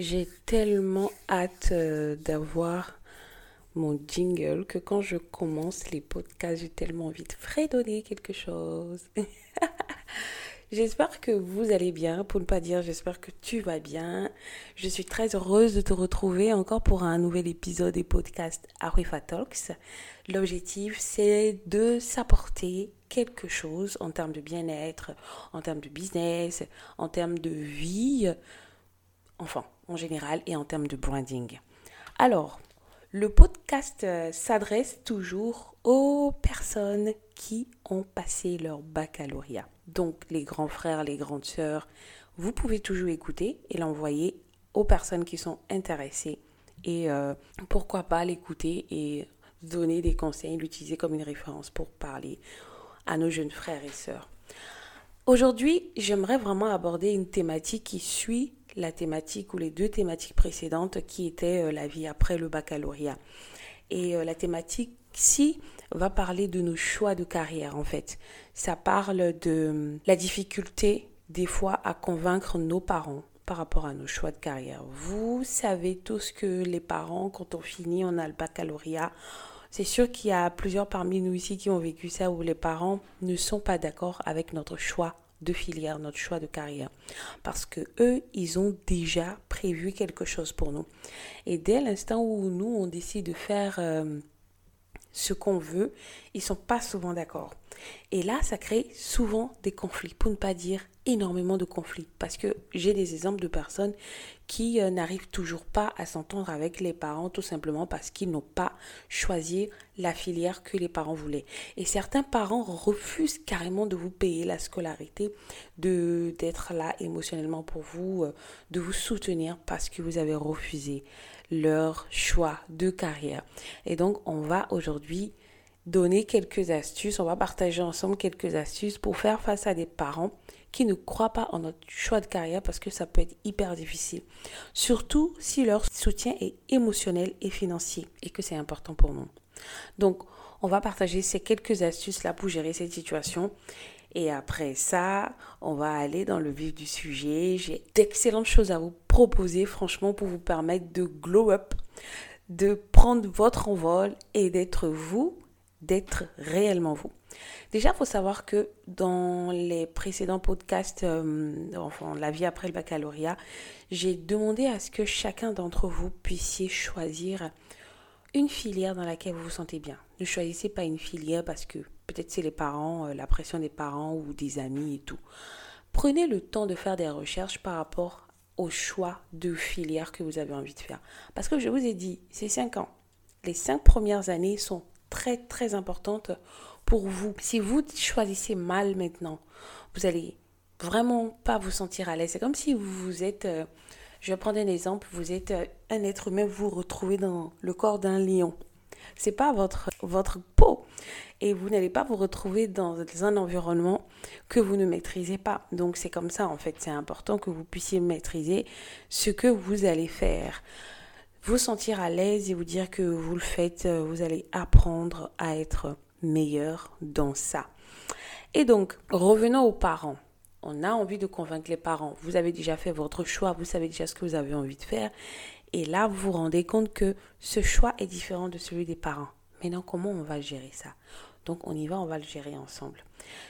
J'ai tellement hâte euh, d'avoir mon jingle que quand je commence les podcasts, j'ai tellement envie de fredonner quelque chose. J'espère que vous allez bien, pour ne pas dire j'espère que tu vas bien. Je suis très heureuse de te retrouver encore pour un nouvel épisode des podcasts Arifa Talks. L'objectif, c'est de s'apporter quelque chose en termes de bien-être, en termes de business, en termes de vie, enfin, en général et en termes de branding. Alors, le podcast euh, s'adresse toujours aux personnes qui ont passé leur baccalauréat. Donc, les grands frères, les grandes sœurs, vous pouvez toujours écouter et l'envoyer aux personnes qui sont intéressées. Et euh, pourquoi pas l'écouter et donner des conseils, l'utiliser comme une référence pour parler à nos jeunes frères et sœurs. Aujourd'hui, j'aimerais vraiment aborder une thématique qui suit la thématique ou les deux thématiques précédentes qui étaient euh, la vie après le baccalauréat. Et euh, la thématique ci va parler de nos choix de carrière en fait. Ça parle de euh, la difficulté des fois à convaincre nos parents par rapport à nos choix de carrière. Vous savez tous que les parents, quand on finit, on a le baccalauréat. C'est sûr qu'il y a plusieurs parmi nous ici qui ont vécu ça où les parents ne sont pas d'accord avec notre choix de filière, notre choix de carrière. Parce que eux, ils ont déjà prévu quelque chose pour nous. Et dès l'instant où nous, on décide de faire euh, ce qu'on veut, ils sont pas souvent d'accord. Et là, ça crée souvent des conflits, pour ne pas dire énormément de conflits. Parce que j'ai des exemples de personnes qui euh, n'arrivent toujours pas à s'entendre avec les parents, tout simplement parce qu'ils n'ont pas choisi la filière que les parents voulaient. Et certains parents refusent carrément de vous payer la scolarité, d'être là émotionnellement pour vous, euh, de vous soutenir parce que vous avez refusé leur choix de carrière. Et donc, on va aujourd'hui donner quelques astuces, on va partager ensemble quelques astuces pour faire face à des parents qui ne croient pas en notre choix de carrière parce que ça peut être hyper difficile. Surtout si leur soutien est émotionnel et financier et que c'est important pour nous. Donc, on va partager ces quelques astuces là pour gérer cette situation. Et après ça, on va aller dans le vif du sujet. J'ai d'excellentes choses à vous proposer, franchement, pour vous permettre de glow up, de prendre votre envol et d'être vous, d'être réellement vous. Déjà, il faut savoir que dans les précédents podcasts, euh, enfin, la vie après le baccalauréat, j'ai demandé à ce que chacun d'entre vous puissiez choisir une filière dans laquelle vous vous sentez bien. Ne choisissez pas une filière parce que peut-être c'est les parents, euh, la pression des parents ou des amis et tout. Prenez le temps de faire des recherches par rapport au choix de filière que vous avez envie de faire. Parce que je vous ai dit, c'est 5 ans. Les 5 premières années sont très très importantes pour vous. Si vous choisissez mal maintenant, vous allez vraiment pas vous sentir à l'aise. C'est comme si vous êtes, euh, je vais prendre un exemple, vous êtes euh, un être humain, vous vous retrouvez dans le corps d'un lion. C'est pas votre, votre peau. Et vous n'allez pas vous retrouver dans un environnement que vous ne maîtrisez pas. Donc c'est comme ça en fait. C'est important que vous puissiez maîtriser ce que vous allez faire. Vous sentir à l'aise et vous dire que vous le faites, euh, vous allez apprendre à être meilleur dans ça. Et donc, revenons aux parents. On a envie de convaincre les parents. Vous avez déjà fait votre choix, vous savez déjà ce que vous avez envie de faire. Et là, vous vous rendez compte que ce choix est différent de celui des parents. Maintenant, comment on va gérer ça? Donc, on y va, on va le gérer ensemble.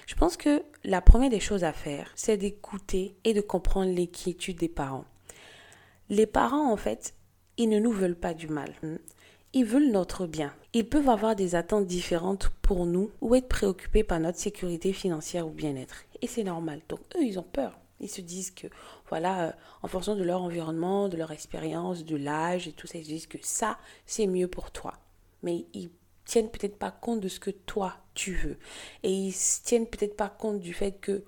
Je pense que la première des choses à faire, c'est d'écouter et de comprendre l'inquiétude des parents. Les parents, en fait, ils ne nous veulent pas du mal. Ils veulent notre bien. Ils peuvent avoir des attentes différentes pour nous ou être préoccupés par notre sécurité financière ou bien-être. Et c'est normal. Donc eux, ils ont peur. Ils se disent que, voilà, euh, en fonction de leur environnement, de leur expérience, de l'âge et tout ça, ils se disent que ça, c'est mieux pour toi. Mais ils tiennent peut-être pas compte de ce que toi, tu veux. Et ils tiennent peut-être pas compte du fait que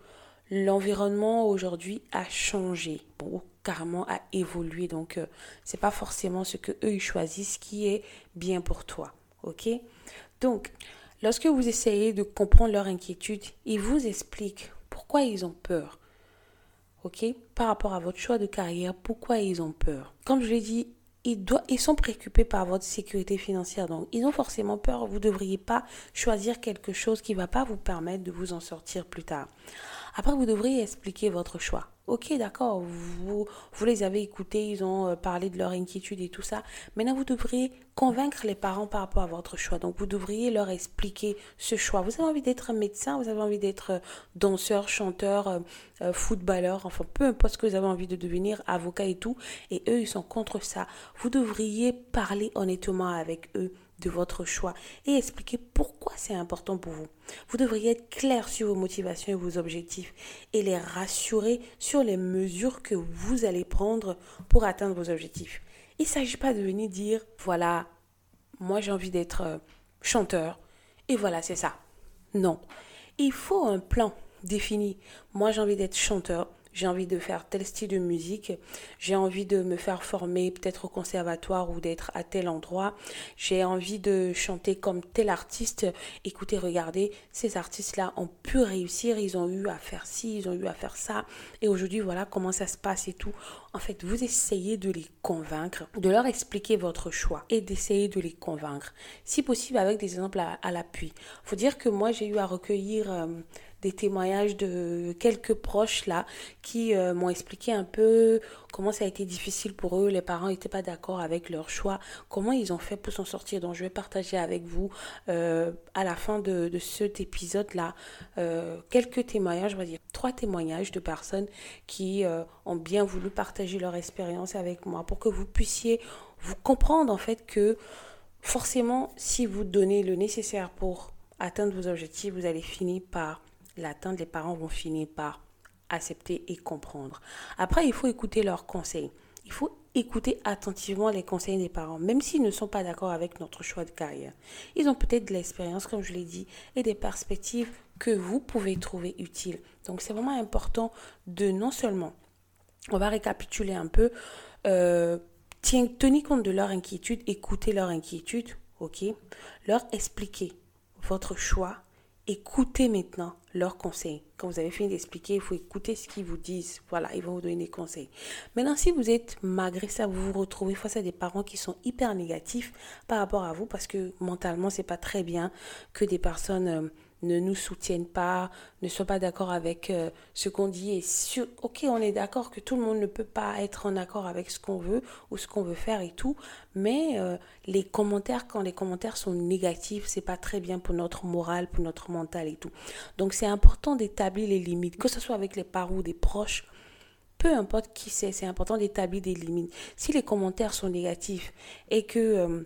l'environnement aujourd'hui a changé. Bon, carrément à évoluer. Donc, euh, c'est pas forcément ce que eux ils choisissent qui est bien pour toi. Ok? Donc, lorsque vous essayez de comprendre leur inquiétude, ils vous expliquent pourquoi ils ont peur. Ok? Par rapport à votre choix de carrière, pourquoi ils ont peur. Comme je l'ai dit, ils, doivent, ils sont préoccupés par votre sécurité financière. Donc, ils ont forcément peur. Vous ne devriez pas choisir quelque chose qui ne va pas vous permettre de vous en sortir plus tard. Après, vous devriez expliquer votre choix. Ok, d'accord, vous, vous les avez écoutés, ils ont euh, parlé de leur inquiétude et tout ça. Maintenant, vous devriez convaincre les parents par rapport à votre choix. Donc, vous devriez leur expliquer ce choix. Vous avez envie d'être médecin, vous avez envie d'être euh, danseur, chanteur, euh, footballeur, enfin, peu importe ce que vous avez envie de devenir, avocat et tout. Et eux, ils sont contre ça. Vous devriez parler honnêtement avec eux de votre choix et expliquer pourquoi c'est important pour vous. Vous devriez être clair sur vos motivations et vos objectifs et les rassurer sur les mesures que vous allez prendre pour atteindre vos objectifs. Il ne s'agit pas de venir dire, voilà, moi j'ai envie d'être euh, chanteur et voilà, c'est ça. Non, il faut un plan défini. Moi j'ai envie d'être chanteur j'ai envie de faire tel style de musique, j'ai envie de me faire former peut-être au conservatoire ou d'être à tel endroit, j'ai envie de chanter comme tel artiste. Écoutez, regardez, ces artistes-là ont pu réussir, ils ont eu à faire ci, ils ont eu à faire ça, et aujourd'hui voilà comment ça se passe et tout. En fait, vous essayez de les convaincre, de leur expliquer votre choix et d'essayer de les convaincre, si possible avec des exemples à, l'appui. Faut dire que moi j'ai eu à recueillir euh, des témoignages de quelques proches là qui euh, m'ont expliqué un peu comment ça a été difficile pour eux. Les parents n'étaient pas d'accord avec leur choix, comment ils ont fait pour s'en sortir. Donc je vais partager avec vous euh, à la fin de, cet épisode là euh, quelques témoignages, je vais dire trois témoignages de personnes qui ont bien voulu partager leur expérience avec moi pour que vous puissiez vous comprendre en fait que forcément si vous donnez le nécessaire pour atteindre vos objectifs, vous allez finir par l'atteinte, les parents vont finir par accepter et comprendre. Après, il faut écouter leurs conseils. Il faut écouter attentivement les conseils des parents, même s'ils ne sont pas d'accord avec notre choix de carrière. Ils ont peut-être de l'expérience, comme je l'ai dit, et des perspectives que vous pouvez trouver utiles. Donc c'est vraiment important de non seulement, on va récapituler un peu, euh, tenir compte de leur inquiétude, écouter leur inquiétude, ok, leur expliquer votre choix, écoutez maintenant leurs conseils. Quand vous avez fini d'expliquer, il faut écouter ce qu'ils vous disent. Voilà, ils vont vous donner des conseils. Maintenant, si vous êtes, malgré ça, vous vous retrouvez face à des parents qui sont hyper négatifs par rapport à vous, parce que mentalement, c'est pas très bien que des personnes euh, ne nous soutiennent pas, ne soient pas d'accord avec euh, ce qu'on dit. Et ok, on est d'accord que tout le monde ne peut pas être en accord avec ce qu'on veut ou ce qu'on veut faire et tout, mais euh, les commentaires, quand les commentaires sont négatifs, c'est pas très bien pour notre morale, pour notre mental et tout. Donc c'est important d'établir les limites, que ce soit avec les parents ou des proches. Peu importe qui c'est, c'est important d'établir des limites. Si les commentaires sont négatifs et que euh,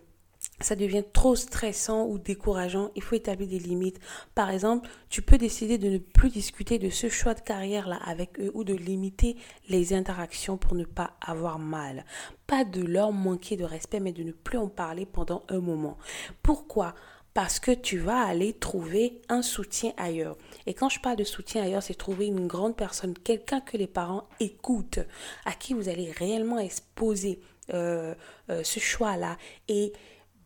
ça devient trop stressant ou décourageant, il faut établir des limites. Par exemple, tu peux décider de ne plus discuter de ce choix de carrière là avec eux ou de limiter les interactions pour ne pas avoir mal. Pas de leur manquer de respect, mais de ne plus en parler pendant un moment. Pourquoi? Parce que tu vas aller trouver un soutien ailleurs. Et quand je parle de soutien ailleurs, c'est trouver une grande personne, quelqu'un que les parents écoutent, à qui vous allez réellement exposer euh, euh, ce choix-là. Et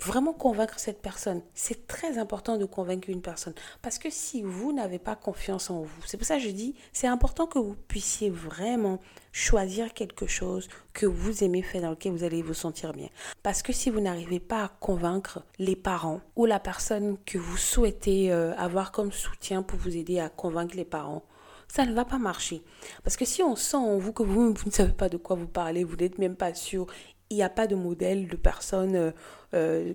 vraiment convaincre cette personne. C'est très important de convaincre une personne. Parce que si vous n'avez pas confiance en vous, c'est pour ça que je dis, c'est important que vous puissiez vraiment choisir quelque chose que vous aimez faire, dans lequel vous allez vous sentir bien. Parce que si vous n'arrivez pas à convaincre les parents ou la personne que vous souhaitez euh, avoir comme soutien pour vous aider à convaincre les parents, ça ne va pas marcher. Parce que si on sent en vous que vous, vous ne savez pas de quoi vous parlez, vous n'êtes même pas sûr, il n'y a pas de modèle de personne euh, euh,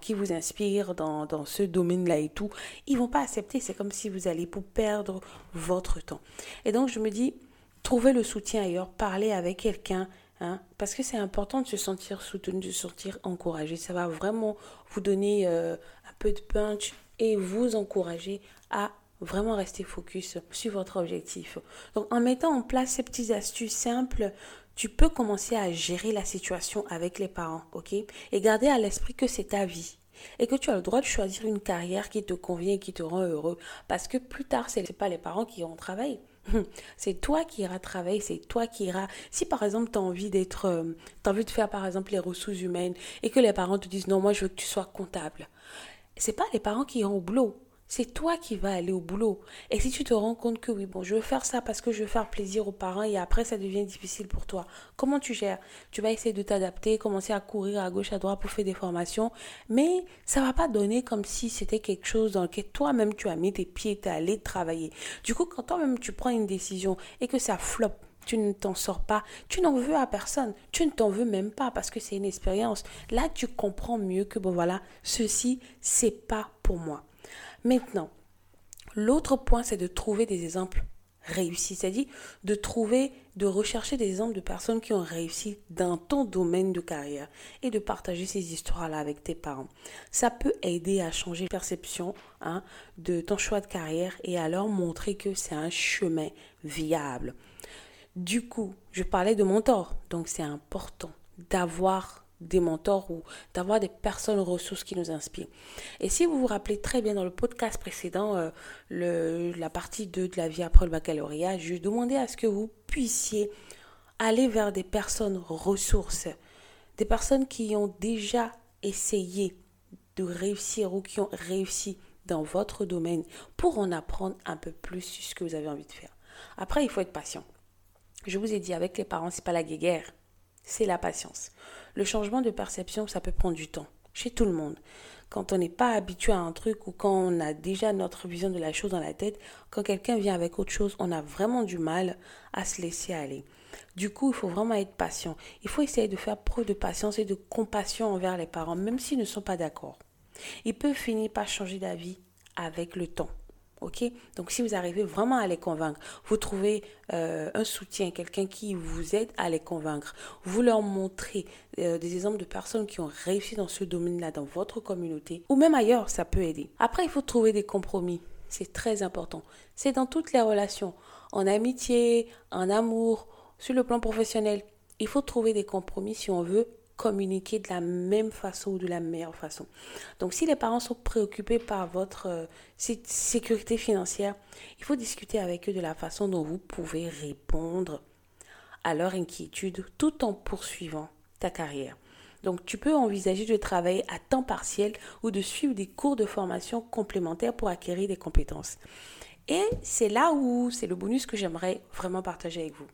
qui vous inspire dans, ce domaine-là et tout, ils vont pas accepter. C'est comme si vous allez perdre votre temps. Et donc, je me dis, trouvez le soutien ailleurs, parlez avec quelqu'un, hein, parce que c'est important de se sentir soutenu, de se sentir encouragé. Ça va vraiment vous donner euh, un peu de punch et vous encourager à vraiment rester focus sur votre objectif. Donc en mettant en place ces petites astuces simples, tu peux commencer à gérer la situation avec les parents, ok? Et garder à l'esprit que c'est ta vie et que tu as le droit de choisir une carrière qui te convient et qui te rend heureux. Parce que plus tard, ce n'est pas les parents qui iront travailler. C'est toi qui iras travailler, c'est toi qui iras. Si par exemple tu as envie d'être, euh, tu envie de faire par exemple les ressources humaines et que les parents te disent non, moi je veux que tu sois comptable. C'est pas les parents qui iront au boulot, c'est toi qui vas aller au boulot. Et si tu te rends compte que oui, bon, je veux faire ça parce que je veux faire plaisir aux parents et après ça devient difficile pour toi, comment tu gères? Tu vas essayer de t'adapter, commencer à courir à gauche, à droite pour faire des formations, mais ça va pas donner comme si c'était quelque chose dans lequel toi-même tu as mis tes pieds, tu es allé travailler. Du coup, quand toi-même tu prends une décision et que ça floppe, tu ne t'en sors pas, tu n'en veux à personne, tu ne t'en veux même pas parce que c'est une expérience. Là, tu comprends mieux que bon voilà, ceci c'est pas pour moi. Maintenant, l'autre point c'est de trouver des exemples réussis, c'est-à-dire de trouver, de rechercher des exemples de personnes qui ont réussi dans ton domaine de carrière et de partager ces histoires-là avec tes parents. Ça peut aider à changer la perception hein, de ton choix de carrière et à leur montrer que c'est un chemin viable. Du coup, je parlais de mentors, donc c'est important d'avoir des mentors ou d'avoir des personnes ressources qui nous inspirent. Et si vous vous rappelez très bien dans le podcast précédent, euh, le, la partie 2 de la vie après le baccalauréat, je demandais à ce que vous puissiez aller vers des personnes ressources, des personnes qui ont déjà essayé de réussir ou qui ont réussi dans votre domaine pour en apprendre un peu plus sur ce que vous avez envie de faire. Après, il faut être patient. Je vous ai dit, avec les parents, c'est pas la guéguerre, c'est la patience. Le changement de perception, ça peut prendre du temps, chez tout le monde. Quand on n'est pas habitué à un truc ou quand on a déjà notre vision de la chose dans la tête, quand quelqu'un vient avec autre chose, on a vraiment du mal à se laisser aller. Du coup, il faut vraiment être patient. Il faut essayer de faire preuve de patience et de compassion envers les parents, même s'ils ne sont pas d'accord. Ils peuvent finir par changer d'avis avec le temps. Donc, si vous arrivez vraiment à les convaincre, vous trouvez euh, un soutien, quelqu'un qui vous aide à les convaincre, vous leur montrez euh, des exemples de personnes qui ont réussi dans ce domaine-là, dans votre communauté, ou même ailleurs, ça peut aider. Après, il faut trouver des compromis. C'est très important. C'est dans toutes les relations, en amitié, en amour, sur le plan professionnel. Il faut trouver des compromis si on veut communiquer de la même façon ou de la meilleure façon. Donc si les parents sont préoccupés par votre euh, sécurité financière, il faut discuter avec eux de la façon dont vous pouvez répondre à leur inquiétude tout en poursuivant ta carrière. Donc tu peux envisager de travailler à temps partiel ou de suivre des cours de formation complémentaires pour acquérir des compétences. Et c'est là où c'est le bonus que j'aimerais vraiment partager avec vous.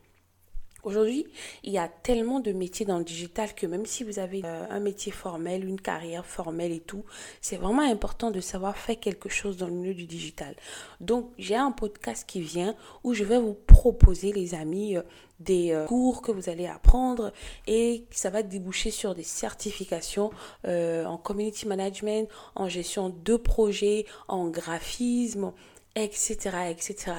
Aujourd'hui, il y a tellement de métiers dans le digital que même si vous avez euh, un métier formel, une carrière formelle et tout, c'est vraiment important de savoir faire quelque chose dans le milieu du digital. Donc, j'ai un podcast qui vient où je vais vous proposer, les amis, euh, des euh, cours que vous allez apprendre et ça va déboucher sur des certifications en community management, en gestion de projets, en graphisme, etc., etc.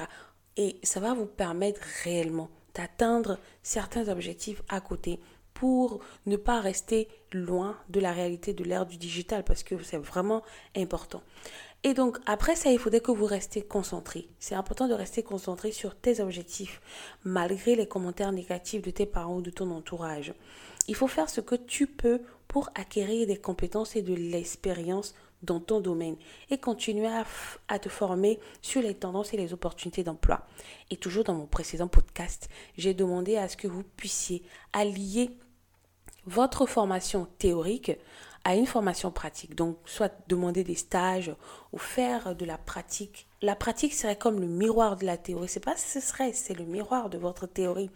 Et ça va vous permettre réellement d'atteindre certains objectifs à côté pour ne pas rester loin de la réalité de l'ère du digital parce que c'est vraiment important. Et donc après ça, il faudrait que vous restez concentré. C'est important de rester concentré sur tes objectifs malgré les commentaires négatifs de tes parents ou de ton entourage. Il faut faire ce que tu peux pour acquérir des compétences et de l'expérience dans ton domaine et continuer à, te former sur les tendances et les opportunités d'emploi. Et toujours dans mon précédent podcast, j'ai demandé à ce que vous puissiez allier votre formation théorique à une formation pratique. Donc, soit demander des stages ou faire de la pratique la pratique serait comme le miroir de la théorie. C'est pas ce serait, c'est le miroir de votre théorie.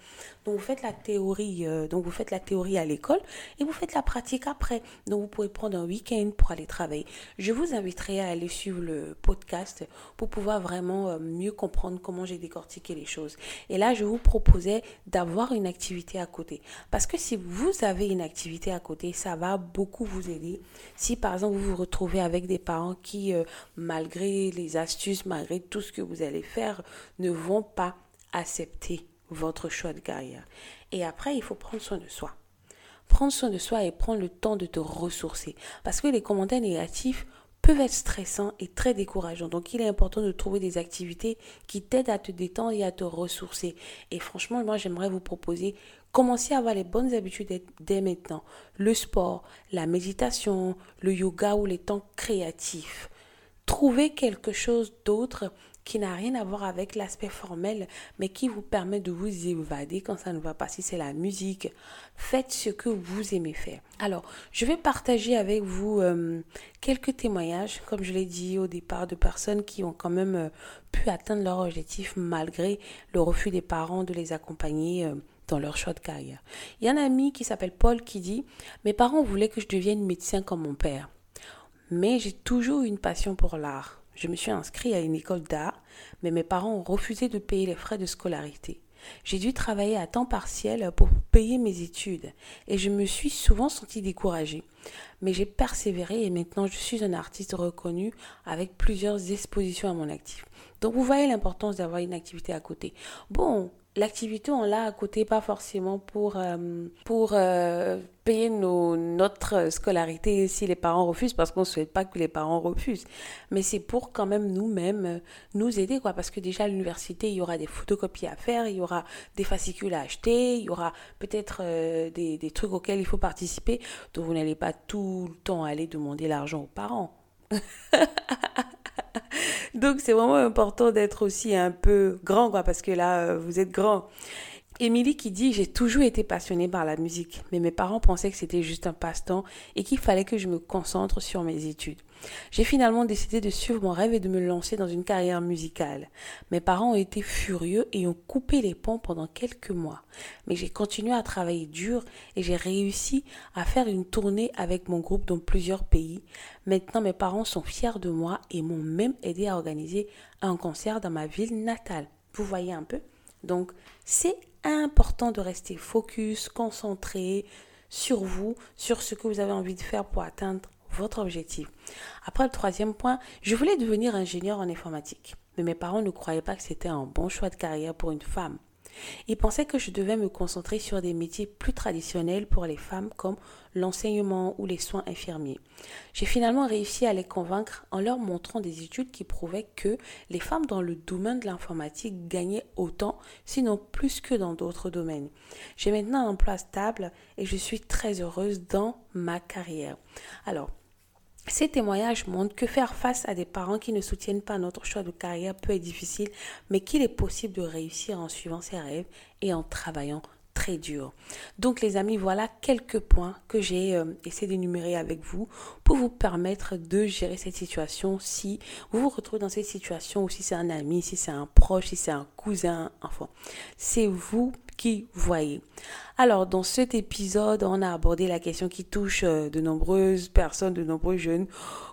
Donc vous faites la théorie, euh, donc vous faites la théorie à l'école et vous faites la pratique après. Donc vous pouvez prendre un week-end pour aller travailler. Je vous inviterai à aller suivre le podcast pour pouvoir vraiment euh, mieux comprendre comment j'ai décortiqué les choses. Et là, je vous proposais d'avoir une activité à côté. Parce que si vous avez une activité à côté, ça va beaucoup vous aider. Si par exemple vous vous retrouvez avec des parents qui, euh, malgré les astuces, malgré tout ce que vous allez faire, ne vont pas accepter votre choix de carrière. Et après, il faut prendre soin de soi. Prendre soin de soi et prendre le temps de te ressourcer. Parce que les commentaires négatifs peuvent être stressants et très décourageants. Donc il est important de trouver des activités qui t'aident à te détendre et à te ressourcer. Et franchement, moi j'aimerais vous proposer, commencer à avoir les bonnes habitudes dès maintenant. Le sport, la méditation, le yoga ou les temps créatifs. Trouver quelque chose d'autre qui n'a rien à voir avec l'aspect formel, mais qui vous permet de vous évader quand ça ne va pas. Si c'est la musique, faites ce que vous aimez faire. Alors, je vais partager avec vous euh, quelques témoignages, comme je l'ai dit au départ, de personnes qui ont quand même euh, pu atteindre leur objectif malgré le refus des parents de les accompagner. Euh, dans leur choix de carrière. Il y a un ami qui s'appelle Paul qui dit Mes parents voulaient que je devienne médecin comme mon père. Mais j'ai toujours eu une passion pour l'art. Je me suis inscrit à une école d'art, mais mes parents ont refusé de payer les frais de scolarité. J'ai dû travailler à temps partiel pour payer mes études et je me suis souvent senti découragée. Mais j'ai persévéré et maintenant je suis un artiste reconnu avec plusieurs expositions à mon actif. Donc vous voyez l'importance d'avoir une activité à côté. Bon, l'activité, on l'a à côté, pas forcément pour, euh, pour euh, payer notre scolarité si les parents refusent, parce qu'on ne souhaite pas que les parents refusent. Mais c'est pour quand même nous-mêmes euh, nous aider, quoi. Parce que déjà, à l'université, il y aura des photocopies à faire, il y aura des fascicules à acheter, il y aura peut-être des, des trucs auxquels il faut participer. Donc, vous n'allez pas tout le temps aller demander l'argent aux parents. Donc c'est vraiment important d'être aussi un peu grand, quoi, parce que là, euh, vous êtes grand. Émilie qui dit J'ai toujours été passionnée par la musique, mais mes parents pensaient que c'était juste un passe-temps et qu'il fallait que je me concentre sur mes études. J'ai finalement décidé de suivre mon rêve et de me lancer dans une carrière musicale. Mes parents ont été furieux et ont coupé les ponts pendant quelques mois, mais j'ai continué à travailler dur et j'ai réussi à faire une tournée avec mon groupe dans plusieurs pays. Maintenant, mes parents sont fiers de moi et m'ont même aidé à organiser un concert dans ma ville natale. Vous voyez un peu? Donc, c'est important de rester focus, concentré sur vous, sur ce que vous avez envie de faire pour atteindre votre objectif. Après le troisième point, je voulais devenir ingénieur en informatique, mais mes parents ne croyaient pas que c'était un bon choix de carrière pour une femme. Ils pensaient que je devais me concentrer sur des métiers plus traditionnels pour les femmes comme l'enseignement ou les soins infirmiers. J'ai finalement réussi à les convaincre en leur montrant des études qui prouvaient que les femmes dans le domaine de l'informatique gagnaient autant, sinon plus que dans d'autres domaines. J'ai maintenant un emploi stable et je suis très heureuse dans ma carrière. Alors, ces témoignages montrent que faire face à des parents qui ne soutiennent pas notre choix de carrière peut être difficile, mais qu'il est possible de réussir en suivant ses rêves et en travaillant très dur. Donc les amis, voilà quelques points que j'ai euh, essayé d'énumérer avec vous pour vous permettre de gérer cette situation si vous vous retrouvez dans cette situation ou si c'est un ami, si c'est un proche, si c'est un cousin, enfin, c'est vous qui voyez. Alors, dans cet épisode, on a abordé la question qui touche euh, de nombreuses personnes, de nombreux jeunes.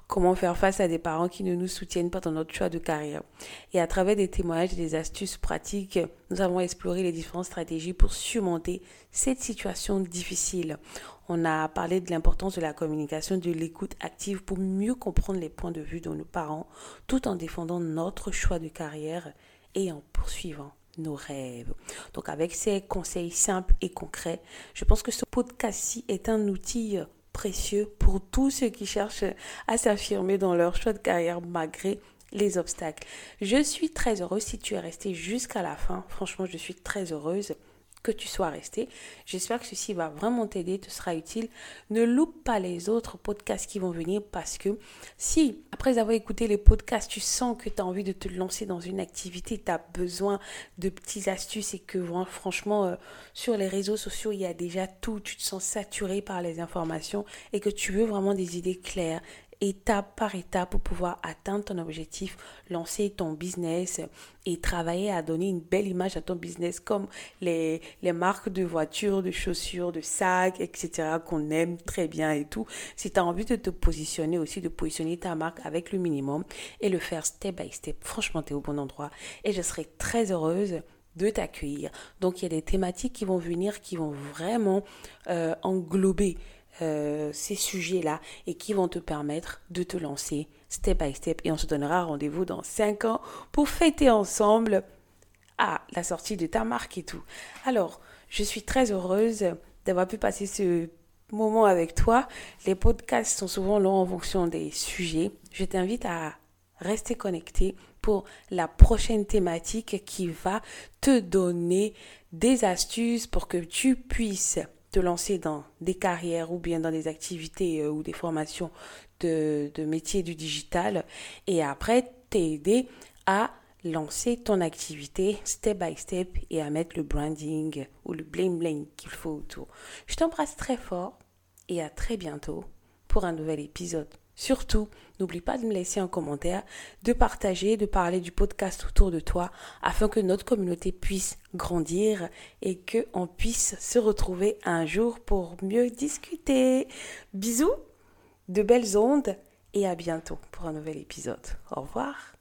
Comment faire face à des parents qui ne nous soutiennent pas dans notre choix de carrière. Et à travers des témoignages et des astuces pratiques, nous avons exploré les différentes stratégies pour surmonter cette situation difficile. On a parlé de l'importance de la communication, de l'écoute active pour mieux comprendre les points de vue de nos parents, tout en défendant notre choix de carrière et en poursuivant nos rêves. Donc avec ces conseils simples et concrets, je pense que ce podcast-ci est un outil précieux pour tous ceux qui cherchent à s'affirmer dans leur choix de carrière malgré les obstacles. Je suis très heureuse si tu es resté jusqu'à la fin. Franchement, je suis très heureuse que tu sois resté. J'espère que ceci va vraiment t'aider, te sera utile. Ne loupe pas les autres podcasts qui vont venir parce que si, après avoir écouté les podcasts, tu sens que tu as envie de te lancer dans une activité, tu as besoin de petites astuces et que franchement, euh, sur les réseaux sociaux, il y a déjà tout, tu te sens saturé par les informations et que tu veux vraiment des idées claires, étape par étape pour pouvoir atteindre ton objectif, lancer ton business et travailler à donner une belle image à ton business comme les, marques de voitures, de chaussures, de sacs, etc. qu'on aime très bien et tout. Si tu as envie de te positionner aussi, de positionner ta marque avec le minimum et le faire step by step, franchement, tu es au bon endroit et je serai très heureuse de t'accueillir. Donc il y a des thématiques qui vont venir qui vont vraiment euh, englober euh, ces sujets-là et qui vont te permettre de te lancer step by step. Et on se donnera rendez-vous dans 5 ans pour fêter ensemble à la sortie de ta marque et tout. Alors, je suis très heureuse d'avoir pu passer ce moment avec toi. Les podcasts sont souvent longs en fonction des sujets. Je t'invite à rester connecté pour la prochaine thématique qui va te donner des astuces pour que tu puisses te lancer dans des carrières ou bien dans des activités euh, ou des formations de, de métiers du digital et après t'aider à lancer ton activité step by step et à mettre le branding ou le bling bling qu'il faut autour. Je t'embrasse très fort et à très bientôt pour un nouvel épisode. Surtout, n'oublie pas de me laisser un commentaire, de partager, de parler du podcast autour de toi afin que notre communauté puisse grandir et que on puisse se retrouver un jour pour mieux discuter. Bisous, de belles ondes et à bientôt pour un nouvel épisode. Au revoir.